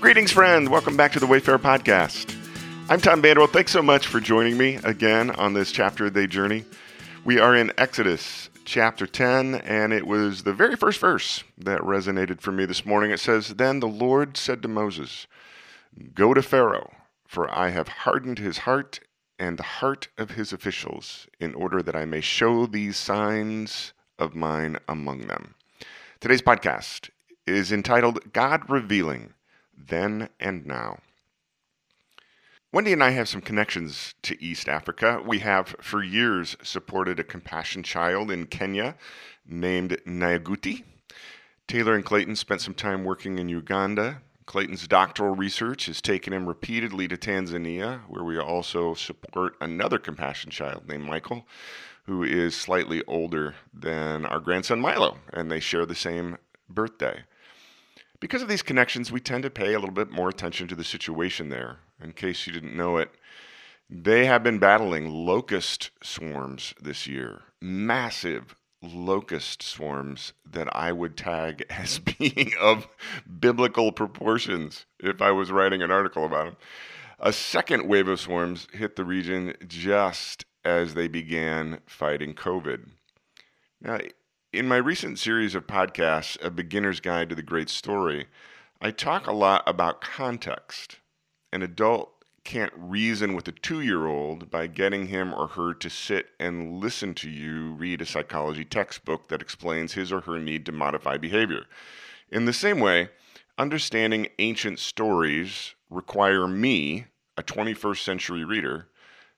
Greetings, friends. Welcome back to the Wayfarer Podcast. I'm Tom Vanderwell. Thanks so much for joining me again on this chapter of the journey. We are in Exodus chapter 10, and it was the very first verse that resonated for me this morning. It says, Then the Lord said to Moses, Go to Pharaoh, for I have hardened his heart and the heart of his officials, in order that I may show these signs of mine among them. Today's podcast is entitled God Revealing then and now. Wendy and I have some connections to East Africa. We have for years supported a compassion child in Kenya named Nyaguti. Taylor and Clayton spent some time working in Uganda. Clayton's doctoral research has taken him repeatedly to Tanzania, where we also support another compassion child named Michael, who is slightly older than our grandson Milo, and they share the same birthday. Because of these connections, we tend to pay a little bit more attention to the situation there. In case you didn't know it, they have been battling locust swarms this year. Massive locust swarms that I would tag as being of biblical proportions if I was writing an article about them. A second wave of swarms hit the region just as they began fighting COVID. Now, in my recent series of podcasts, A Beginner's Guide to the Great Story, I talk a lot about context. An adult can't reason with a two year old by getting him or her to sit and listen to you read a psychology textbook that explains his or her need to modify behavior. In the same way, understanding ancient stories require me, a 21st century reader,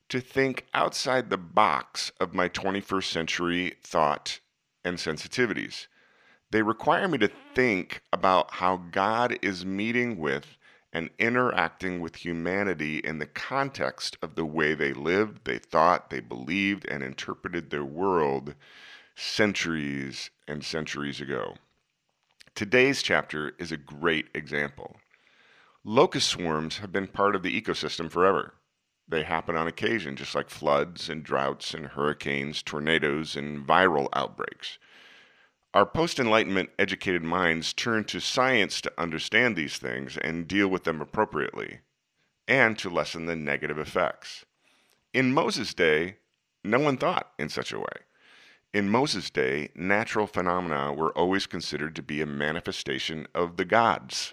to think outside the box of my 21st century thought and sensitivities. They require me to think about how God is meeting with and interacting with humanity in the context of the way they lived, they thought, they believed, and interpreted their world centuries and centuries ago. Today's chapter is a great example. Locust swarms have been part of the ecosystem forever. They happen on occasion, just like floods and droughts and hurricanes, tornadoes, and viral outbreaks. Our post Enlightenment educated minds turn to science to understand these things and deal with them appropriately, and to lessen the negative effects. In Moses' day, no one thought in such a way. In Moses' day, natural phenomena were always considered to be a manifestation of the gods.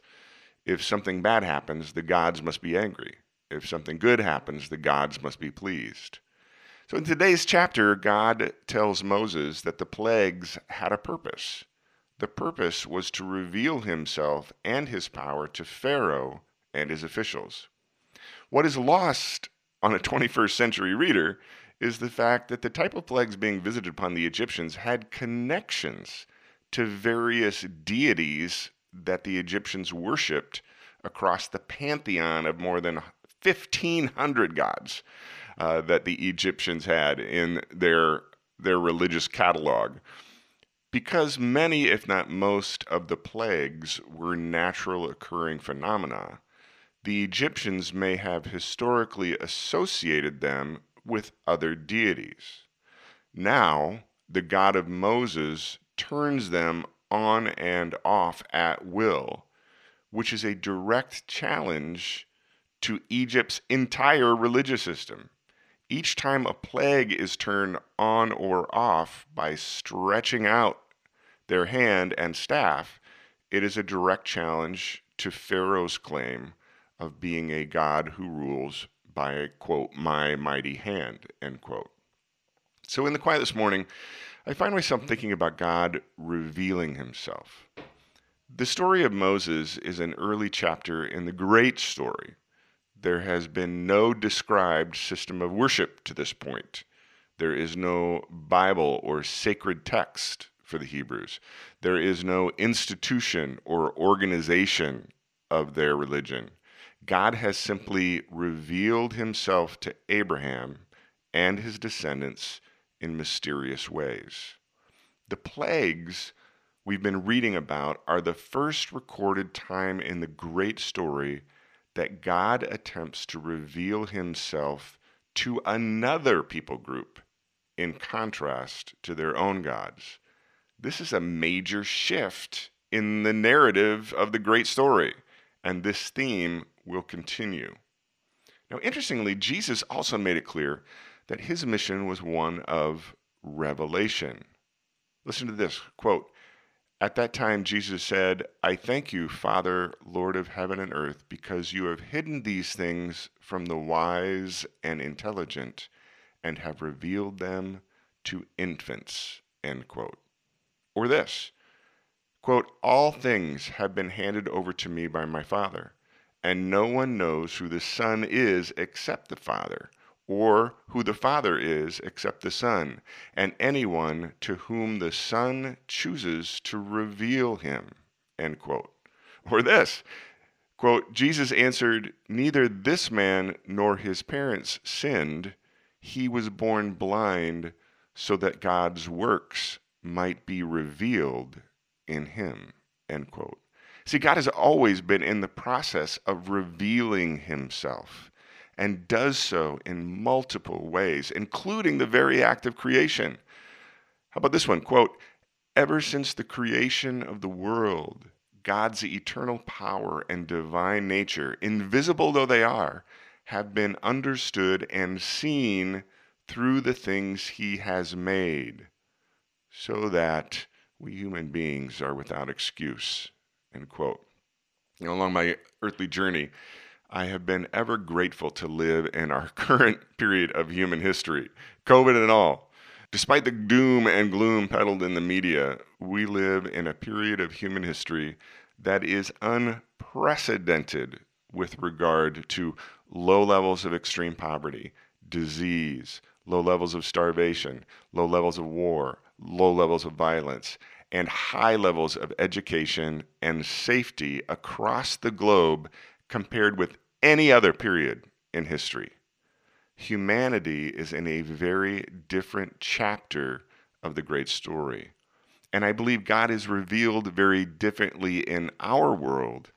If something bad happens, the gods must be angry. If something good happens, the gods must be pleased. So in today's chapter, God tells Moses that the plagues had a purpose. The purpose was to reveal himself and his power to Pharaoh and his officials. What is lost on a 21st century reader is the fact that the type of plagues being visited upon the Egyptians had connections to various deities that the Egyptians worshipped across the pantheon of more than 1,500 gods uh, that the Egyptians had in their, their religious catalog. Because many, if not most, of the plagues were natural occurring phenomena, the Egyptians may have historically associated them with other deities. Now, the God of Moses turns them on and off at will, which is a direct challenge to Egypt's entire religious system. Each time a plague is turned on or off by stretching out their hand and staff, it is a direct challenge to Pharaoh's claim of being a God who rules by, quote, my mighty hand, end quote. So in the quiet this morning, I find myself thinking about God revealing himself. The story of Moses is an early chapter in the great story there has been no described system of worship to this point. There is no Bible or sacred text for the Hebrews. There is no institution or organization of their religion. God has simply revealed himself to Abraham and his descendants in mysterious ways. The plagues we've been reading about are the first recorded time in the great story that God attempts to reveal himself to another people group in contrast to their own gods. This is a major shift in the narrative of the great story and this theme will continue. Now, interestingly, Jesus also made it clear that his mission was one of revelation. Listen to this quote At that time, Jesus said, I thank you, Father, Lord of heaven and earth, because you have hidden these things from the wise and intelligent and have revealed them to infants. End quote. Or this quote, All things have been handed over to me by my Father, and no one knows who the Son is except the Father or who the Father is except the Son, and anyone to whom the Son chooses to reveal him. End quote. Or this quote, Jesus answered, Neither this man nor his parents sinned. He was born blind so that God's works might be revealed in him. End quote. See, God has always been in the process of revealing himself and does so in multiple ways, including the very act of creation. How about this one? Quote, ever since the creation of the world, God's eternal power and divine nature, invisible though they are, have been understood and seen through the things he has made, so that we human beings are without excuse. End quote. You know, along my earthly journey, I have been ever grateful to live in our current period of human history, COVID and all. Despite the doom and gloom peddled in the media, we live in a period of human history that is unprecedented with regard to low levels of extreme poverty, disease, low levels of starvation, low levels of war, low levels of violence, and high levels of education and safety across the globe compared with any other period in history. Humanity is in a very different chapter of the great story. And I believe God is revealed very differently in our world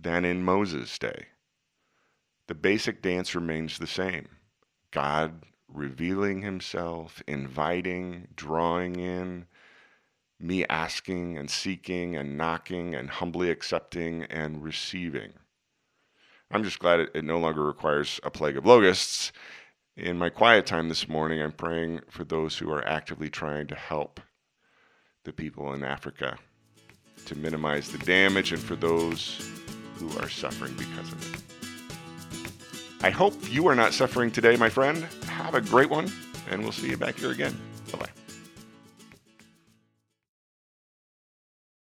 than in Moses' day. The basic dance remains the same God revealing himself, inviting, drawing in, me asking and seeking and knocking and humbly accepting and receiving. I'm just glad it, it no longer requires a plague of locusts. In my quiet time this morning, I'm praying for those who are actively trying to help the people in Africa to minimize the damage and for those who are suffering because of it. I hope you are not suffering today, my friend. Have a great one, and we'll see you back here again.